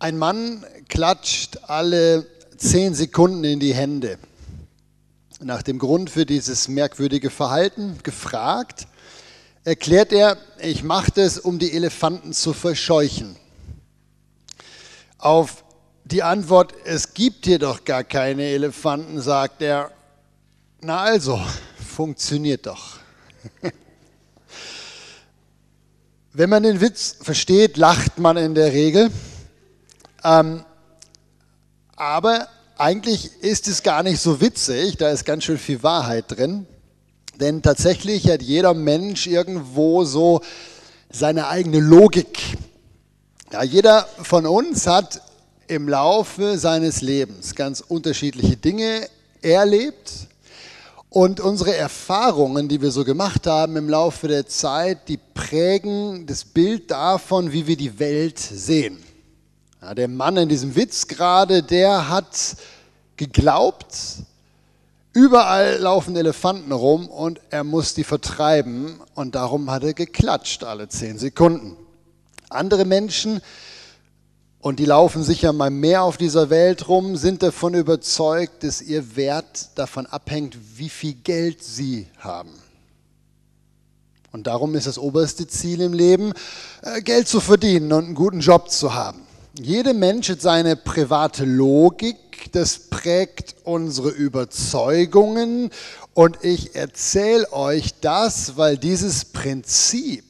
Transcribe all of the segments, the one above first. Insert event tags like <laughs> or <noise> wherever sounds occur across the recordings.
Ein Mann klatscht alle zehn Sekunden in die Hände. Nach dem Grund für dieses merkwürdige Verhalten gefragt, erklärt er, ich mache das, um die Elefanten zu verscheuchen. Auf die Antwort, es gibt hier doch gar keine Elefanten, sagt er, na also, <laughs> funktioniert doch. <laughs> Wenn man den Witz versteht, lacht man in der Regel. Ähm, aber eigentlich ist es gar nicht so witzig, da ist ganz schön viel Wahrheit drin. Denn tatsächlich hat jeder Mensch irgendwo so seine eigene Logik. Ja, jeder von uns hat im Laufe seines Lebens ganz unterschiedliche Dinge erlebt. Und unsere Erfahrungen, die wir so gemacht haben im Laufe der Zeit, die prägen das Bild davon, wie wir die Welt sehen. Ja, der Mann in diesem Witz gerade, der hat geglaubt, überall laufen Elefanten rum und er muss die vertreiben und darum hat er geklatscht alle zehn Sekunden. Andere Menschen, und die laufen sicher mal mehr auf dieser Welt rum, sind davon überzeugt, dass ihr Wert davon abhängt, wie viel Geld sie haben. Und darum ist das oberste Ziel im Leben, äh, Geld zu verdienen und einen guten Job zu haben. Jeder Mensch hat seine private Logik, das prägt unsere Überzeugungen und ich erzähle euch das, weil dieses Prinzip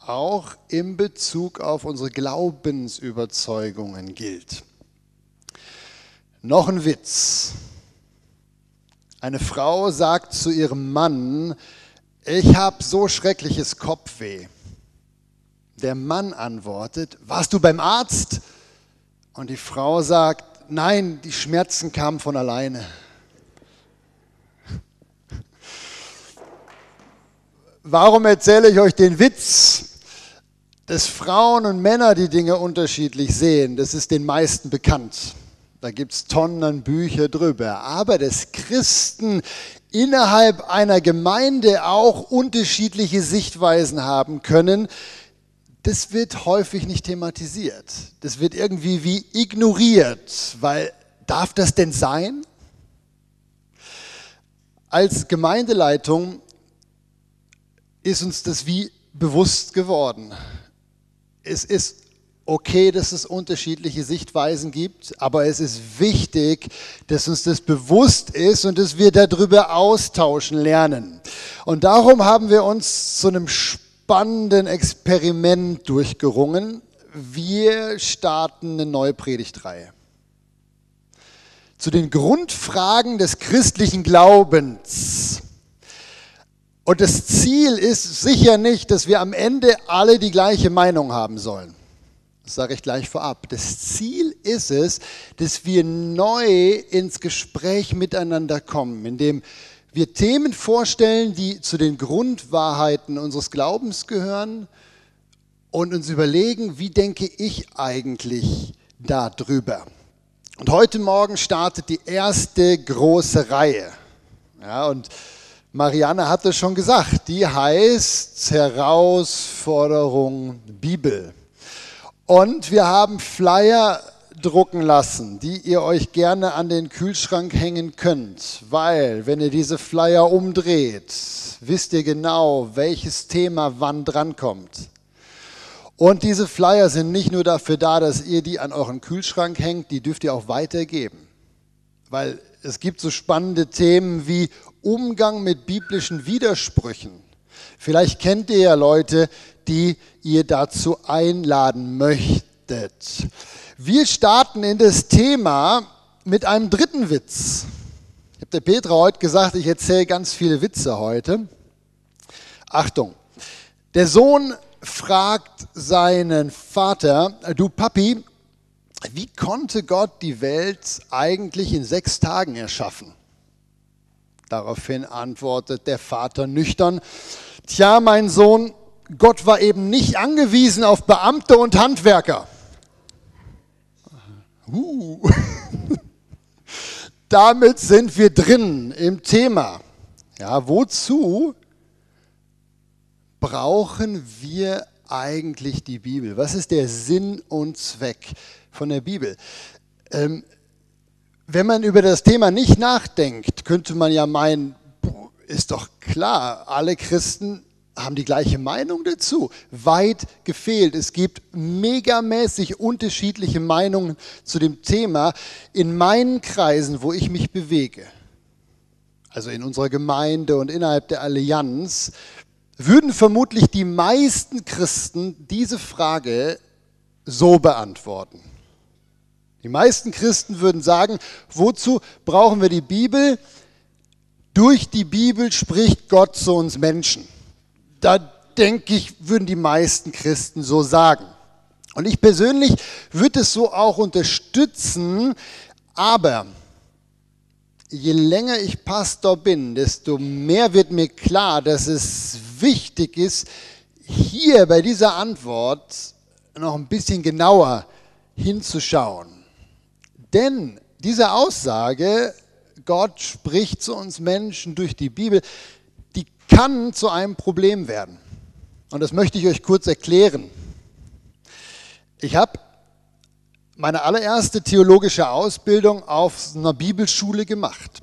auch in Bezug auf unsere Glaubensüberzeugungen gilt. Noch ein Witz. Eine Frau sagt zu ihrem Mann, ich habe so schreckliches Kopfweh. Der Mann antwortet, warst du beim Arzt? Und die Frau sagt, nein, die Schmerzen kamen von alleine. Warum erzähle ich euch den Witz? Dass Frauen und Männer die Dinge unterschiedlich sehen, das ist den meisten bekannt. Da gibt es Tonnen Bücher drüber. Aber dass Christen innerhalb einer Gemeinde auch unterschiedliche Sichtweisen haben können, das wird häufig nicht thematisiert. Das wird irgendwie wie ignoriert, weil darf das denn sein? Als Gemeindeleitung ist uns das wie bewusst geworden. Es ist okay, dass es unterschiedliche Sichtweisen gibt, aber es ist wichtig, dass uns das bewusst ist und dass wir darüber austauschen lernen. Und darum haben wir uns zu einem spannenden Experiment durchgerungen. Wir starten eine neue Predigtreihe. Zu den Grundfragen des christlichen Glaubens. Und das Ziel ist sicher nicht, dass wir am Ende alle die gleiche Meinung haben sollen. Das sage ich gleich vorab. Das Ziel ist es, dass wir neu ins Gespräch miteinander kommen, indem wir Themen vorstellen, die zu den Grundwahrheiten unseres Glaubens gehören und uns überlegen, wie denke ich eigentlich darüber. Und heute Morgen startet die erste große Reihe. Ja, und Marianne hatte schon gesagt, die heißt Herausforderung Bibel. Und wir haben Flyer drucken lassen, die ihr euch gerne an den Kühlschrank hängen könnt, weil wenn ihr diese Flyer umdreht, wisst ihr genau, welches Thema wann drankommt. Und diese Flyer sind nicht nur dafür da, dass ihr die an euren Kühlschrank hängt, die dürft ihr auch weitergeben. Weil es gibt so spannende Themen wie Umgang mit biblischen Widersprüchen. Vielleicht kennt ihr ja Leute, die ihr dazu einladen möchtet. Wir starten in das Thema mit einem dritten Witz. Ich habe der Petra heute gesagt, ich erzähle ganz viele Witze heute. Achtung, der Sohn fragt seinen Vater, du Papi, wie konnte Gott die Welt eigentlich in sechs Tagen erschaffen? Daraufhin antwortet der Vater nüchtern, tja, mein Sohn, Gott war eben nicht angewiesen auf Beamte und Handwerker. Uh. <laughs> Damit sind wir drin im Thema. Ja, wozu brauchen wir eigentlich die Bibel? Was ist der Sinn und Zweck von der Bibel? Ähm, wenn man über das Thema nicht nachdenkt, könnte man ja meinen, ist doch klar, alle Christen haben die gleiche Meinung dazu. Weit gefehlt. Es gibt megamäßig unterschiedliche Meinungen zu dem Thema in meinen Kreisen, wo ich mich bewege. Also in unserer Gemeinde und innerhalb der Allianz würden vermutlich die meisten Christen diese Frage so beantworten. Die meisten Christen würden sagen, wozu brauchen wir die Bibel? Durch die Bibel spricht Gott zu uns Menschen. Da denke ich, würden die meisten Christen so sagen. Und ich persönlich würde es so auch unterstützen, aber je länger ich Pastor bin, desto mehr wird mir klar, dass es wichtig ist, hier bei dieser Antwort noch ein bisschen genauer hinzuschauen. Denn diese Aussage, Gott spricht zu uns Menschen durch die Bibel, kann zu einem Problem werden. Und das möchte ich euch kurz erklären. Ich habe meine allererste theologische Ausbildung auf einer Bibelschule gemacht.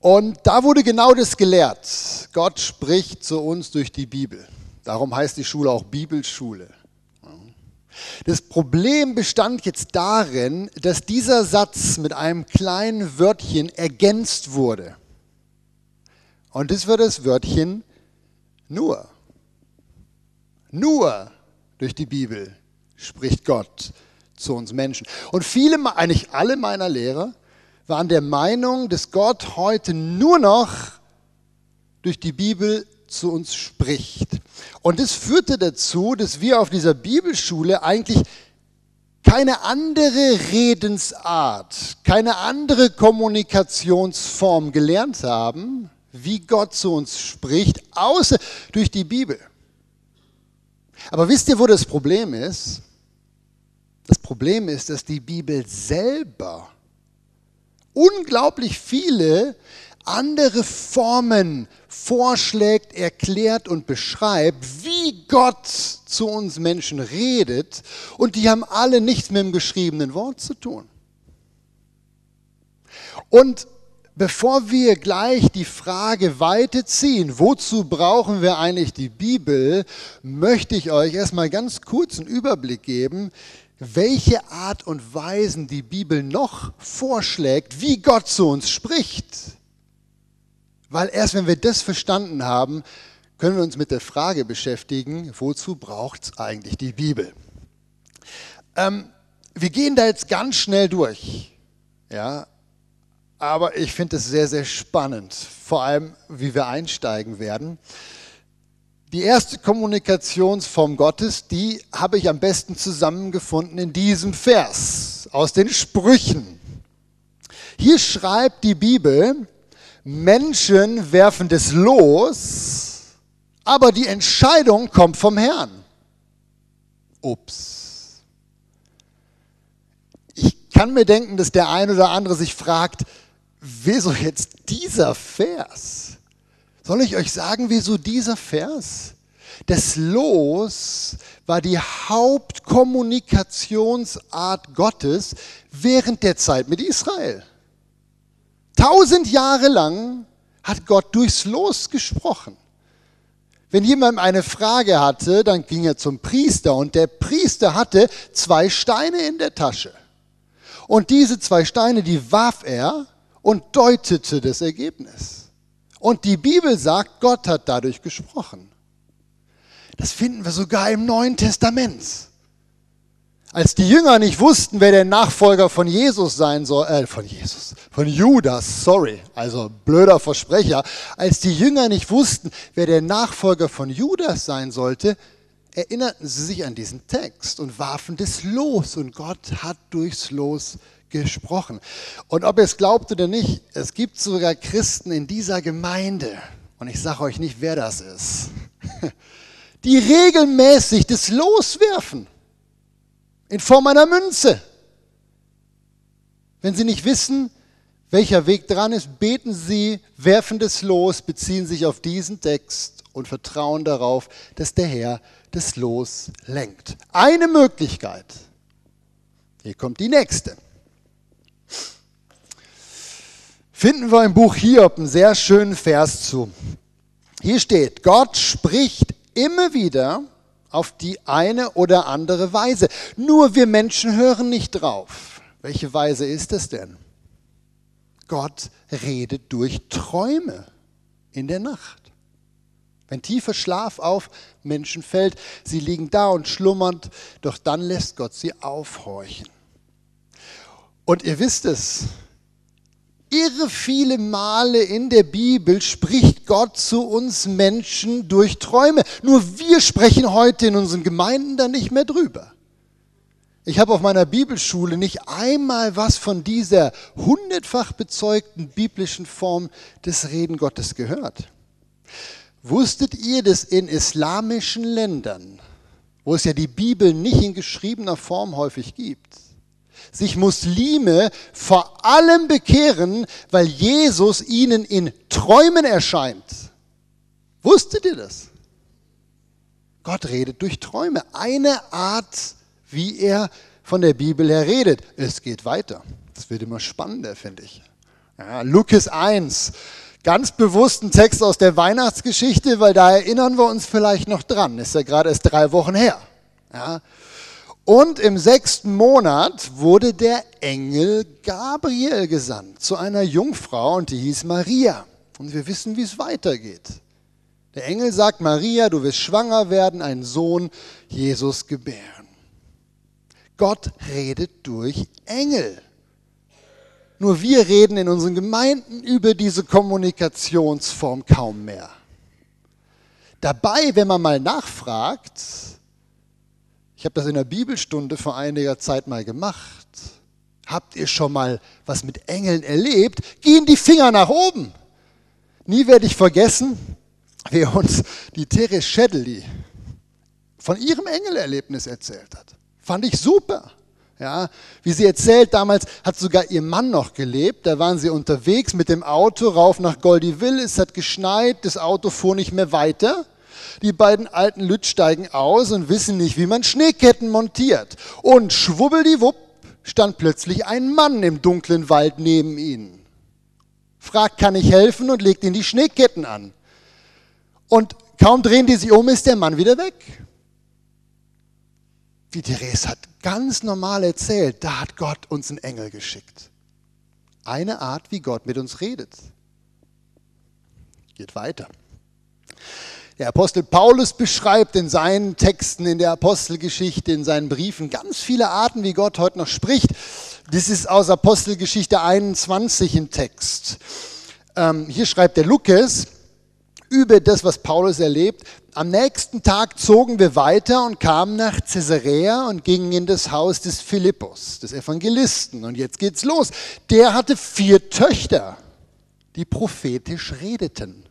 Und da wurde genau das gelehrt. Gott spricht zu uns durch die Bibel. Darum heißt die Schule auch Bibelschule. Das Problem bestand jetzt darin, dass dieser Satz mit einem kleinen Wörtchen ergänzt wurde. Und das war das Wörtchen nur. Nur durch die Bibel spricht Gott zu uns Menschen. Und viele, eigentlich alle meiner Lehrer, waren der Meinung, dass Gott heute nur noch durch die Bibel zu uns spricht. Und das führte dazu, dass wir auf dieser Bibelschule eigentlich keine andere Redensart, keine andere Kommunikationsform gelernt haben, wie Gott zu uns spricht, außer durch die Bibel. Aber wisst ihr, wo das Problem ist? Das Problem ist, dass die Bibel selber unglaublich viele andere Formen vorschlägt, erklärt und beschreibt, wie Gott zu uns Menschen redet. Und die haben alle nichts mit dem geschriebenen Wort zu tun. Und bevor wir gleich die Frage weiterziehen, wozu brauchen wir eigentlich die Bibel, möchte ich euch erstmal ganz kurz einen Überblick geben, welche Art und Weisen die Bibel noch vorschlägt, wie Gott zu uns spricht. Weil erst wenn wir das verstanden haben, können wir uns mit der Frage beschäftigen, wozu braucht es eigentlich die Bibel? Ähm, wir gehen da jetzt ganz schnell durch, ja, aber ich finde es sehr, sehr spannend, vor allem wie wir einsteigen werden. Die erste Kommunikationsform Gottes, die habe ich am besten zusammengefunden in diesem Vers aus den Sprüchen. Hier schreibt die Bibel, Menschen werfen das los, aber die Entscheidung kommt vom Herrn. Ups. Ich kann mir denken, dass der ein oder andere sich fragt, wieso jetzt dieser Vers? Soll ich euch sagen, wieso dieser Vers? Das Los war die Hauptkommunikationsart Gottes während der Zeit mit Israel. Tausend Jahre lang hat Gott durchs Los gesprochen. Wenn jemand eine Frage hatte, dann ging er zum Priester und der Priester hatte zwei Steine in der Tasche. Und diese zwei Steine, die warf er und deutete das Ergebnis. Und die Bibel sagt, Gott hat dadurch gesprochen. Das finden wir sogar im Neuen Testament. Als die Jünger nicht wussten, wer der Nachfolger von Jesus sein soll, äh, von Jesus, von Judas, sorry, also blöder Versprecher, als die Jünger nicht wussten, wer der Nachfolger von Judas sein sollte, erinnerten sie sich an diesen Text und warfen das los und Gott hat durchs Los gesprochen. Und ob ihr es glaubt oder nicht, es gibt sogar Christen in dieser Gemeinde, und ich sage euch nicht, wer das ist, <laughs> die regelmäßig das loswerfen in Form einer Münze. Wenn sie nicht wissen, welcher Weg dran ist, beten sie, werfen das los, beziehen sich auf diesen Text und vertrauen darauf, dass der Herr das Los lenkt. Eine Möglichkeit. Hier kommt die nächste. Finden wir im Buch Hiob einen sehr schönen Vers zu. Hier steht, Gott spricht immer wieder auf die eine oder andere Weise. Nur wir Menschen hören nicht drauf. Welche Weise ist es denn? Gott redet durch Träume in der Nacht. Wenn tiefer Schlaf auf Menschen fällt, sie liegen da und schlummern, doch dann lässt Gott sie aufhorchen. Und ihr wisst es, irre viele Male in der Bibel spricht Gott zu uns Menschen durch Träume. Nur wir sprechen heute in unseren Gemeinden da nicht mehr drüber. Ich habe auf meiner Bibelschule nicht einmal was von dieser hundertfach bezeugten biblischen Form des Reden Gottes gehört. Wusstet ihr, dass in islamischen Ländern, wo es ja die Bibel nicht in geschriebener Form häufig gibt, sich Muslime vor allem bekehren, weil Jesus ihnen in Träumen erscheint? Wusstet ihr das? Gott redet durch Träume. Eine Art wie er von der Bibel her redet. Es geht weiter. Das wird immer spannender, finde ich. Ja, Lukas 1, ganz bewusst ein Text aus der Weihnachtsgeschichte, weil da erinnern wir uns vielleicht noch dran. Ist ja gerade erst drei Wochen her. Ja. Und im sechsten Monat wurde der Engel Gabriel gesandt zu einer Jungfrau und die hieß Maria. Und wir wissen, wie es weitergeht. Der Engel sagt, Maria, du wirst schwanger werden, einen Sohn, Jesus gebären. Gott redet durch Engel. Nur wir reden in unseren Gemeinden über diese Kommunikationsform kaum mehr. Dabei, wenn man mal nachfragt, ich habe das in der Bibelstunde vor einiger Zeit mal gemacht, habt ihr schon mal was mit Engeln erlebt, gehen die Finger nach oben. Nie werde ich vergessen, wie uns die Therese Schädeli von ihrem Engelerlebnis erzählt hat. Fand ich super. Ja, wie sie erzählt, damals hat sogar ihr Mann noch gelebt. Da waren sie unterwegs mit dem Auto rauf nach Goldiville. Es hat geschneit, das Auto fuhr nicht mehr weiter. Die beiden alten Lüt steigen aus und wissen nicht, wie man Schneeketten montiert. Und schwubbeldiwupp stand plötzlich ein Mann im dunklen Wald neben ihnen. Fragt, kann ich helfen und legt ihnen die Schneeketten an. Und kaum drehen die sich um, ist der Mann wieder weg. Die Therese hat ganz normal erzählt, da hat Gott uns einen Engel geschickt. Eine Art, wie Gott mit uns redet. Geht weiter. Der Apostel Paulus beschreibt in seinen Texten, in der Apostelgeschichte, in seinen Briefen ganz viele Arten, wie Gott heute noch spricht. Das ist aus Apostelgeschichte 21 im Text. Ähm, hier schreibt der Lukas über das, was Paulus erlebt. Am nächsten Tag zogen wir weiter und kamen nach Caesarea und gingen in das Haus des Philippus, des Evangelisten. Und jetzt geht's los. Der hatte vier Töchter, die prophetisch redeten.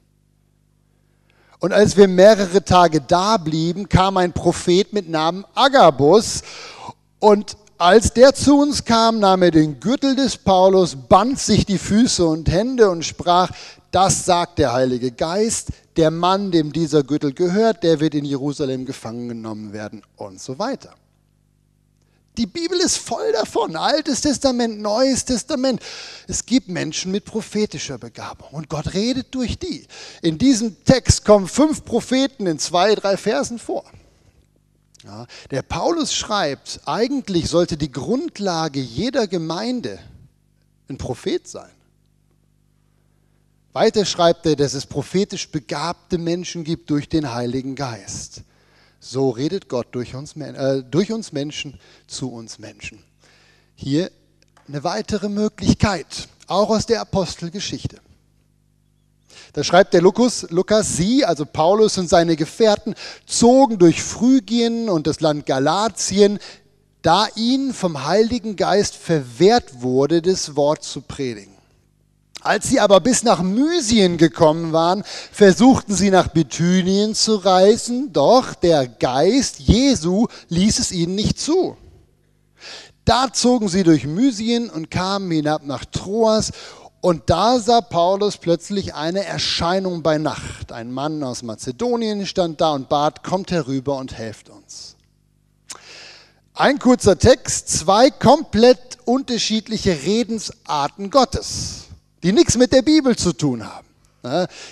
Und als wir mehrere Tage da blieben, kam ein Prophet mit Namen Agabus und als der zu uns kam, nahm er den Gürtel des Paulus, band sich die Füße und Hände und sprach, das sagt der Heilige Geist, der Mann, dem dieser Gürtel gehört, der wird in Jerusalem gefangen genommen werden und so weiter. Die Bibel ist voll davon. Altes Testament, Neues Testament. Es gibt Menschen mit prophetischer Begabung und Gott redet durch die. In diesem Text kommen fünf Propheten in zwei, drei Versen vor. Ja, der Paulus schreibt, eigentlich sollte die Grundlage jeder Gemeinde ein Prophet sein. Weiter schreibt er, dass es prophetisch begabte Menschen gibt durch den Heiligen Geist. So redet Gott durch uns, äh, durch uns Menschen zu uns Menschen. Hier eine weitere Möglichkeit, auch aus der Apostelgeschichte. Da schreibt der Lukas, Lukas, sie, also Paulus und seine Gefährten, zogen durch Phrygien und das Land Galatien, da ihnen vom Heiligen Geist verwehrt wurde, das Wort zu predigen. Als sie aber bis nach Mysien gekommen waren, versuchten sie nach Bithynien zu reisen, doch der Geist Jesu ließ es ihnen nicht zu. Da zogen sie durch Mysien und kamen hinab nach Troas Und da sah Paulus plötzlich eine Erscheinung bei Nacht. Ein Mann aus Mazedonien stand da und bat, kommt herüber und helft uns. Ein kurzer Text, zwei komplett unterschiedliche Redensarten Gottes, die nichts mit der Bibel zu tun haben.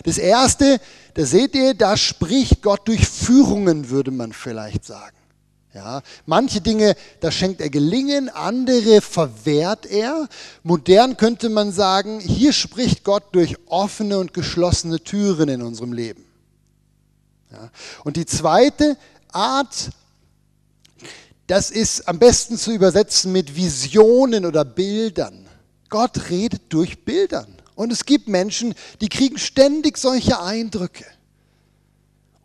Das erste, da seht ihr, da spricht Gott durch Führungen, würde man vielleicht sagen. Ja, manche Dinge, da schenkt er Gelingen, andere verwehrt er. Modern könnte man sagen, hier spricht Gott durch offene und geschlossene Türen in unserem Leben. Ja, und die zweite Art, das ist am besten zu übersetzen mit Visionen oder Bildern. Gott redet durch Bildern. Und es gibt Menschen, die kriegen ständig solche Eindrücke.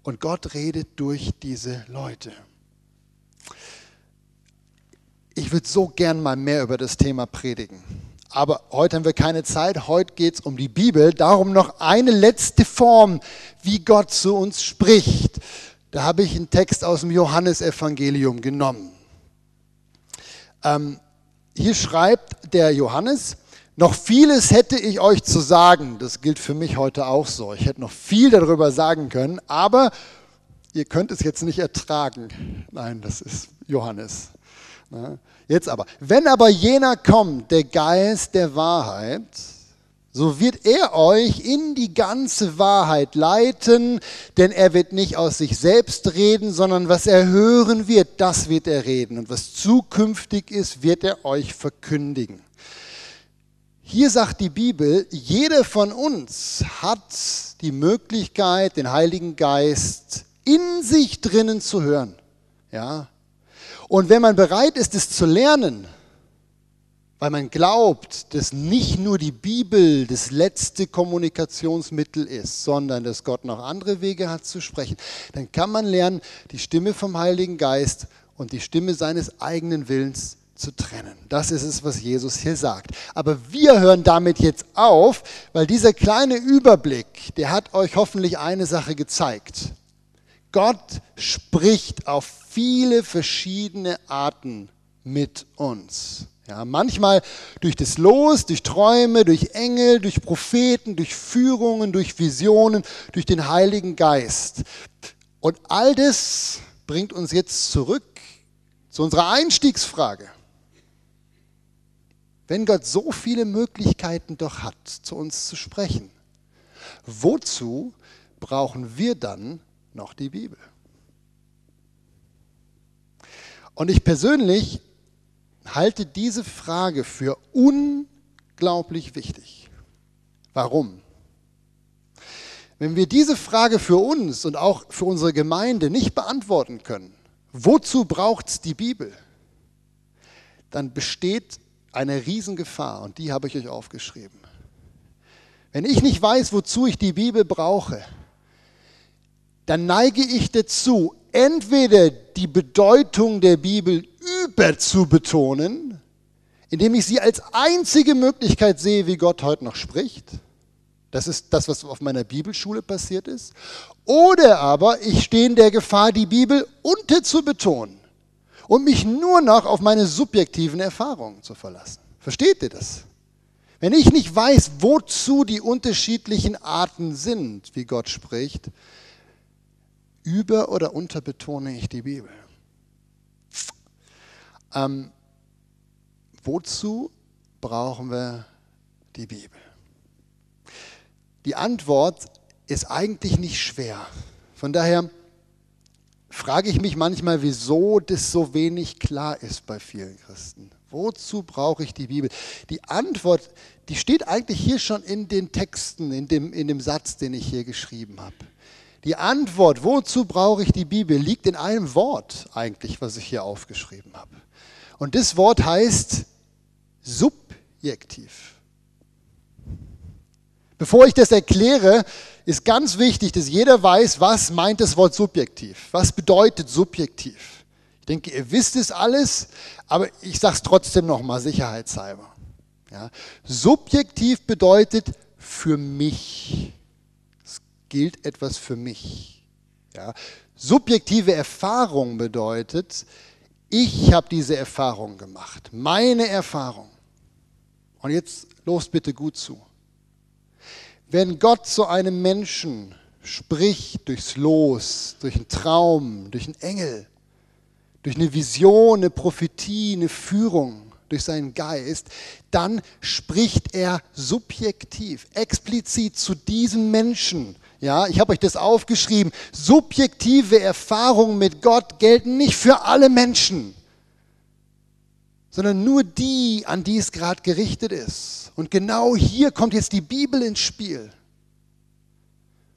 Und Gott redet durch diese Leute. Ich würde so gern mal mehr über das Thema predigen. Aber heute haben wir keine Zeit. Heute geht es um die Bibel. Darum noch eine letzte Form, wie Gott zu uns spricht. Da habe ich einen Text aus dem Johannesevangelium genommen. Ähm, hier schreibt der Johannes, noch vieles hätte ich euch zu sagen. Das gilt für mich heute auch so. Ich hätte noch viel darüber sagen können, aber ihr könnt es jetzt nicht ertragen. Nein, das ist Johannes. Jetzt aber, wenn aber jener kommt, der Geist der Wahrheit, so wird er euch in die ganze Wahrheit leiten, denn er wird nicht aus sich selbst reden, sondern was er hören wird, das wird er reden. Und was zukünftig ist, wird er euch verkündigen. Hier sagt die Bibel, jeder von uns hat die Möglichkeit, den Heiligen Geist in sich drinnen zu hören. Ja, und wenn man bereit ist, es zu lernen, weil man glaubt, dass nicht nur die Bibel das letzte Kommunikationsmittel ist, sondern dass Gott noch andere Wege hat zu sprechen, dann kann man lernen, die Stimme vom Heiligen Geist und die Stimme seines eigenen Willens zu trennen. Das ist es, was Jesus hier sagt. Aber wir hören damit jetzt auf, weil dieser kleine Überblick, der hat euch hoffentlich eine Sache gezeigt. Gott spricht auf viele verschiedene Arten mit uns. Ja, manchmal durch das Los, durch Träume, durch Engel, durch Propheten, durch Führungen, durch Visionen, durch den Heiligen Geist. Und all das bringt uns jetzt zurück zu unserer Einstiegsfrage. Wenn Gott so viele Möglichkeiten doch hat, zu uns zu sprechen, wozu brauchen wir dann noch die Bibel. Und ich persönlich halte diese Frage für unglaublich wichtig. Warum? Wenn wir diese Frage für uns und auch für unsere Gemeinde nicht beantworten können, wozu braucht es die Bibel? Dann besteht eine Riesengefahr und die habe ich euch aufgeschrieben. Wenn ich nicht weiß, wozu ich die Bibel brauche, dann neige ich dazu, entweder die Bedeutung der Bibel überzubetonen, indem ich sie als einzige Möglichkeit sehe, wie Gott heute noch spricht. Das ist das, was auf meiner Bibelschule passiert ist. Oder aber ich stehe in der Gefahr, die Bibel unterzubetonen und mich nur noch auf meine subjektiven Erfahrungen zu verlassen. Versteht ihr das? Wenn ich nicht weiß, wozu die unterschiedlichen Arten sind, wie Gott spricht, über- oder unterbetone ich die Bibel? Ähm, wozu brauchen wir die Bibel? Die Antwort ist eigentlich nicht schwer. Von daher frage ich mich manchmal, wieso das so wenig klar ist bei vielen Christen. Wozu brauche ich die Bibel? Die Antwort, die steht eigentlich hier schon in den Texten, in dem, in dem Satz, den ich hier geschrieben habe. Die Antwort, wozu brauche ich die Bibel, liegt in einem Wort eigentlich, was ich hier aufgeschrieben habe. Und das Wort heißt subjektiv. Bevor ich das erkläre, ist ganz wichtig, dass jeder weiß, was meint das Wort subjektiv. Was bedeutet subjektiv? Ich denke, ihr wisst es alles, aber ich sage es trotzdem nochmal, sicherheitshalber. Ja. Subjektiv bedeutet für mich gilt etwas für mich. Ja? Subjektive Erfahrung bedeutet, ich habe diese Erfahrung gemacht, meine Erfahrung. Und jetzt los bitte gut zu. Wenn Gott zu einem Menschen spricht durchs Los, durch einen Traum, durch einen Engel, durch eine Vision, eine Prophetie, eine Führung, durch seinen Geist, dann spricht er subjektiv, explizit zu diesem Menschen. Ja, ich habe euch das aufgeschrieben. Subjektive Erfahrungen mit Gott gelten nicht für alle Menschen, sondern nur die, an die es gerade gerichtet ist. Und genau hier kommt jetzt die Bibel ins Spiel.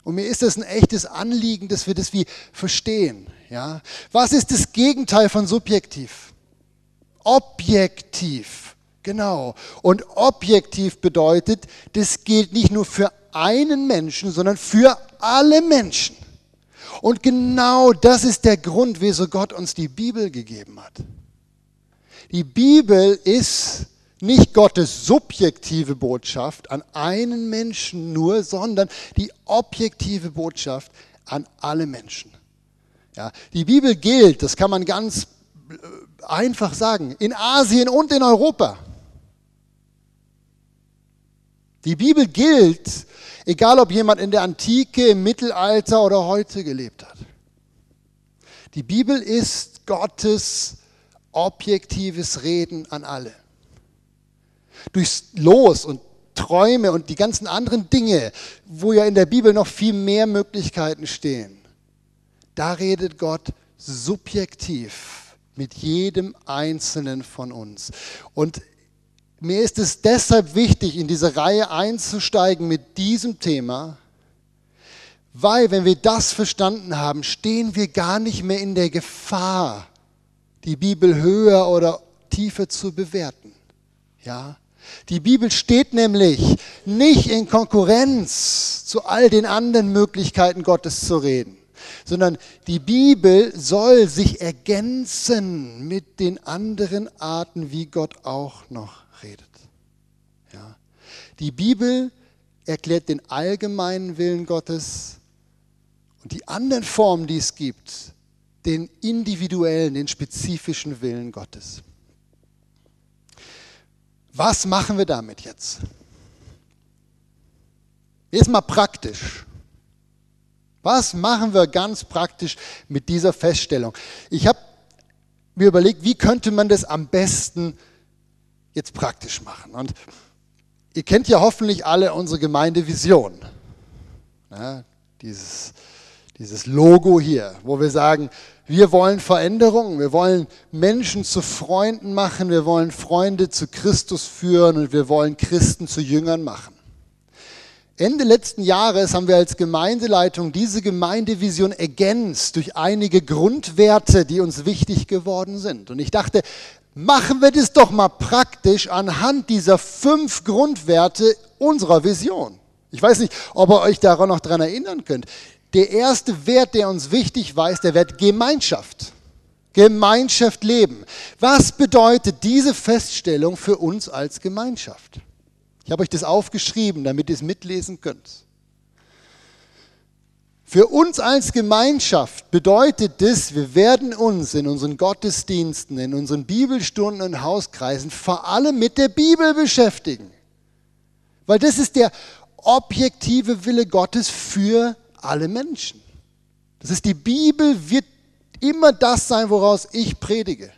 Und mir ist das ein echtes Anliegen, dass wir das wie verstehen. Ja? Was ist das Gegenteil von subjektiv? Objektiv. Genau. Und objektiv bedeutet, das gilt nicht nur für einen Menschen, sondern für alle Menschen. Und genau das ist der Grund, wieso Gott uns die Bibel gegeben hat. Die Bibel ist nicht Gottes subjektive Botschaft an einen Menschen nur, sondern die objektive Botschaft an alle Menschen. Ja, die Bibel gilt, das kann man ganz äh, einfach sagen, in Asien und in Europa. Die Bibel gilt, egal ob jemand in der Antike, im Mittelalter oder heute gelebt hat. Die Bibel ist Gottes objektives Reden an alle durchs Los und Träume und die ganzen anderen Dinge, wo ja in der Bibel noch viel mehr Möglichkeiten stehen, da redet Gott subjektiv mit jedem Einzelnen von uns. Und mir ist es deshalb wichtig, in diese Reihe einzusteigen mit diesem Thema, weil wenn wir das verstanden haben, stehen wir gar nicht mehr in der Gefahr, die Bibel höher oder tiefer zu bewerten. Ja? Die Bibel steht nämlich nicht in Konkurrenz zu all den anderen Möglichkeiten Gottes zu reden, sondern die Bibel soll sich ergänzen mit den anderen Arten, wie Gott auch noch redet. Ja. Die Bibel erklärt den allgemeinen Willen Gottes und die anderen Formen, die es gibt, den individuellen, den spezifischen Willen Gottes. Was machen wir damit jetzt? Jetzt mal praktisch. Was machen wir ganz praktisch mit dieser Feststellung? Ich habe mir überlegt, wie könnte man das am besten jetzt praktisch machen? Und ihr kennt ja hoffentlich alle unsere Gemeindevision. Ja, dieses, dieses Logo hier, wo wir sagen, wir wollen Veränderung, wir wollen Menschen zu Freunden machen, wir wollen Freunde zu Christus führen und wir wollen Christen zu Jüngern machen. Ende letzten Jahres haben wir als Gemeindeleitung diese Gemeindevision ergänzt durch einige Grundwerte, die uns wichtig geworden sind. Und ich dachte, machen wir das doch mal praktisch anhand dieser fünf Grundwerte unserer Vision. Ich weiß nicht, ob ihr euch daran noch daran erinnern könnt. Der erste Wert, der uns wichtig war, ist der Wert Gemeinschaft. Gemeinschaft leben. Was bedeutet diese Feststellung für uns als Gemeinschaft? Ich habe euch das aufgeschrieben, damit ihr es mitlesen könnt. Für uns als Gemeinschaft bedeutet das, wir werden uns in unseren Gottesdiensten, in unseren Bibelstunden und Hauskreisen vor allem mit der Bibel beschäftigen. Weil das ist der objektive Wille Gottes für alle Menschen. Das ist die Bibel wird immer das sein, woraus ich predige.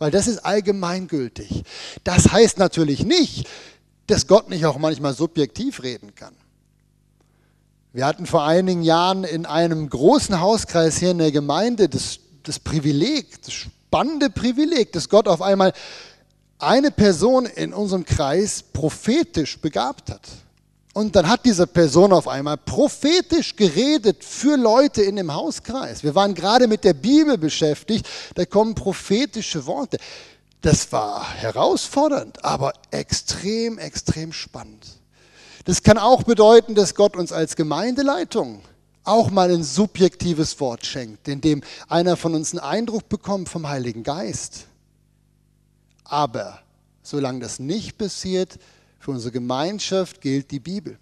Weil das ist allgemeingültig. Das heißt natürlich nicht, dass Gott nicht auch manchmal subjektiv reden kann. Wir hatten vor einigen Jahren in einem großen Hauskreis hier in der Gemeinde das, das Privileg, das spannende Privileg, dass Gott auf einmal eine Person in unserem Kreis prophetisch begabt hat. Und dann hat diese Person auf einmal prophetisch geredet für Leute in dem Hauskreis. Wir waren gerade mit der Bibel beschäftigt, da kommen prophetische Worte. Das war herausfordernd, aber extrem, extrem spannend. Das kann auch bedeuten, dass Gott uns als Gemeindeleitung auch mal ein subjektives Wort schenkt, in dem einer von uns einen Eindruck bekommt vom Heiligen Geist. Aber solange das nicht passiert, für unsere Gemeinschaft gilt die Bibel.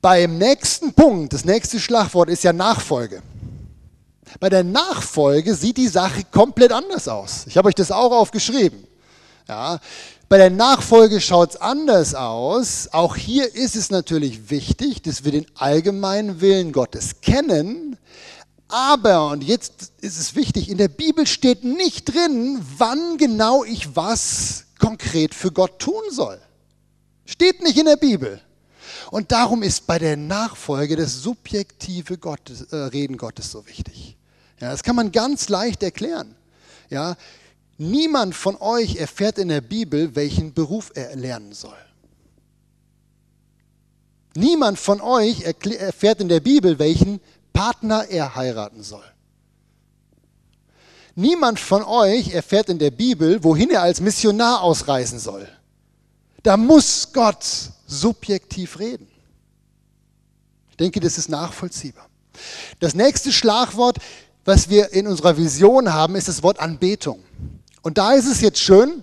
Beim nächsten Punkt, das nächste Schlagwort ist ja Nachfolge. Bei der Nachfolge sieht die Sache komplett anders aus. Ich habe euch das auch aufgeschrieben. Ja, Bei der Nachfolge schaut es anders aus. Auch hier ist es natürlich wichtig, dass wir den allgemeinen Willen Gottes kennen. Aber, und jetzt ist es wichtig, in der Bibel steht nicht drin, wann genau ich was konkret für Gott tun soll. Steht nicht in der Bibel. Und darum ist bei der Nachfolge das subjektive Gottes, äh, Reden Gottes so wichtig. Ja, das kann man ganz leicht erklären. Ja, niemand von euch erfährt in der Bibel, welchen Beruf er lernen soll. Niemand von euch erfährt in der Bibel, welchen Partner er heiraten soll. Niemand von euch erfährt in der Bibel, wohin er als Missionar ausreisen soll. Da muss Gott subjektiv reden. Ich denke, das ist nachvollziehbar. Das nächste Schlagwort, was wir in unserer Vision haben, ist das Wort Anbetung. Und da ist es jetzt schön,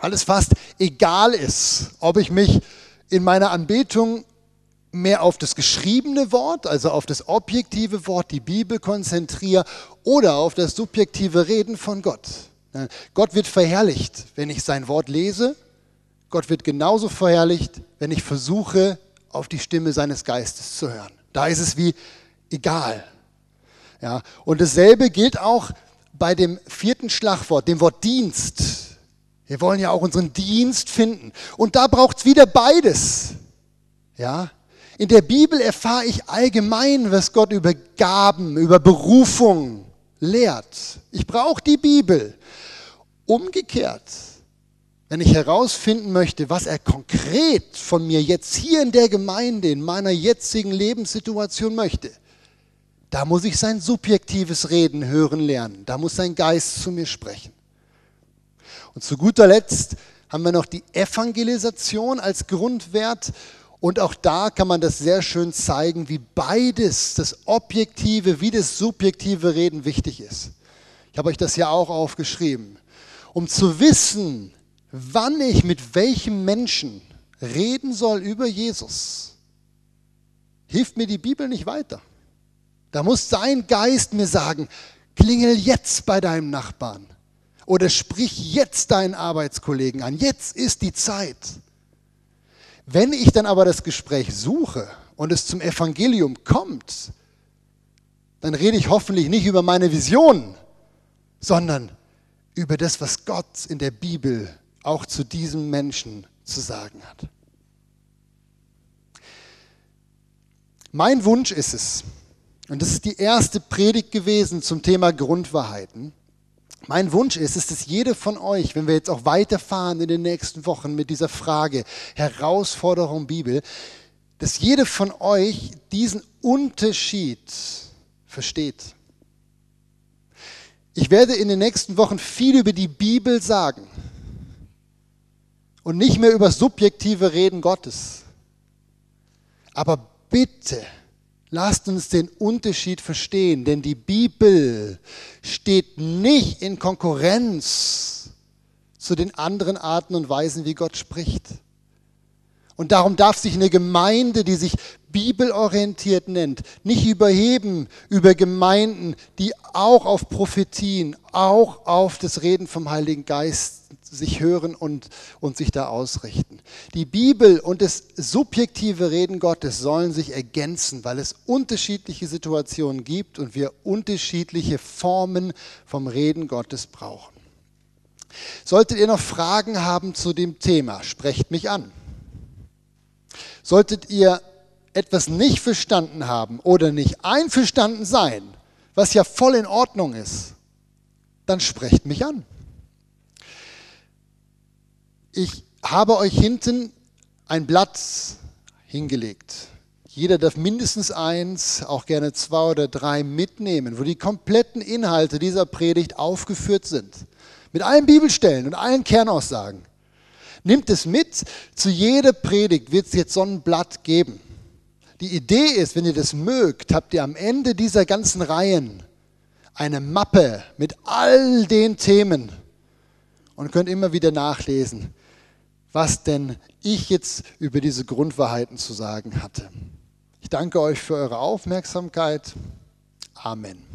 weil es fast egal ist, ob ich mich in meiner Anbetung mehr auf das geschriebene Wort, also auf das objektive Wort, die Bibel konzentriere oder auf das subjektive Reden von Gott. Gott wird verherrlicht, wenn ich sein Wort lese. Gott wird genauso verherrlicht, wenn ich versuche, auf die Stimme seines Geistes zu hören. Da ist es wie egal. Ja, und dasselbe gilt auch bei dem vierten Schlagwort, dem Wort Dienst. Wir wollen ja auch unseren Dienst finden. Und da braucht es wieder beides. Ja, in der Bibel erfahre ich allgemein, was Gott über Gaben, über Berufung lehrt. Ich brauche die Bibel. Umgekehrt, wenn ich herausfinden möchte, was er konkret von mir jetzt hier in der Gemeinde, in meiner jetzigen Lebenssituation möchte, da muss ich sein subjektives Reden hören lernen. Da muss sein Geist zu mir sprechen. Und zu guter Letzt haben wir noch die Evangelisation als Grundwert. Und auch da kann man das sehr schön zeigen, wie beides, das objektive wie das subjektive Reden wichtig ist. Ich habe euch das ja auch aufgeschrieben. Um zu wissen, wann ich mit welchem Menschen reden soll über Jesus, hilft mir die Bibel nicht weiter. Da muss sein Geist mir sagen, klingel jetzt bei deinem Nachbarn oder sprich jetzt deinen Arbeitskollegen an. Jetzt ist die Zeit. Wenn ich dann aber das Gespräch suche und es zum Evangelium kommt, dann rede ich hoffentlich nicht über meine Vision, sondern über das, was Gott in der Bibel auch zu diesem Menschen zu sagen hat. Mein Wunsch ist es, und das ist die erste Predigt gewesen zum Thema Grundwahrheiten, mein Wunsch ist es, dass jede von euch, wenn wir jetzt auch weiterfahren in den nächsten Wochen mit dieser Frage Herausforderung Bibel, dass jede von euch diesen Unterschied versteht. Ich werde in den nächsten Wochen viel über die Bibel sagen und nicht mehr über subjektive Reden Gottes. Aber bitte, Lasst uns den Unterschied verstehen, denn die Bibel steht nicht in Konkurrenz zu den anderen Arten und Weisen, wie Gott spricht. Und darum darf sich eine Gemeinde, die sich bibelorientiert nennt, nicht überheben über Gemeinden, die auch auf Prophetien, auch auf das Reden vom Heiligen Geist sich hören und, und sich da ausrichten. Die Bibel und das subjektive Reden Gottes sollen sich ergänzen, weil es unterschiedliche Situationen gibt und wir unterschiedliche Formen vom Reden Gottes brauchen. Solltet ihr noch Fragen haben zu dem Thema, sprecht mich an. Solltet ihr etwas nicht verstanden haben oder nicht einverstanden sein, was ja voll in Ordnung ist, dann sprecht mich an. Ich habe euch hinten ein Blatt hingelegt. Jeder darf mindestens eins, auch gerne zwei oder drei mitnehmen, wo die kompletten Inhalte dieser Predigt aufgeführt sind. Mit allen Bibelstellen und allen Kernaussagen. Nimmt es mit. Zu jeder Predigt wird es jetzt so ein Blatt geben. Die Idee ist, wenn ihr das mögt, habt ihr am Ende dieser ganzen Reihen eine Mappe mit all den Themen und könnt immer wieder nachlesen was denn ich jetzt über diese Grundwahrheiten zu sagen hatte. Ich danke euch für eure Aufmerksamkeit. Amen.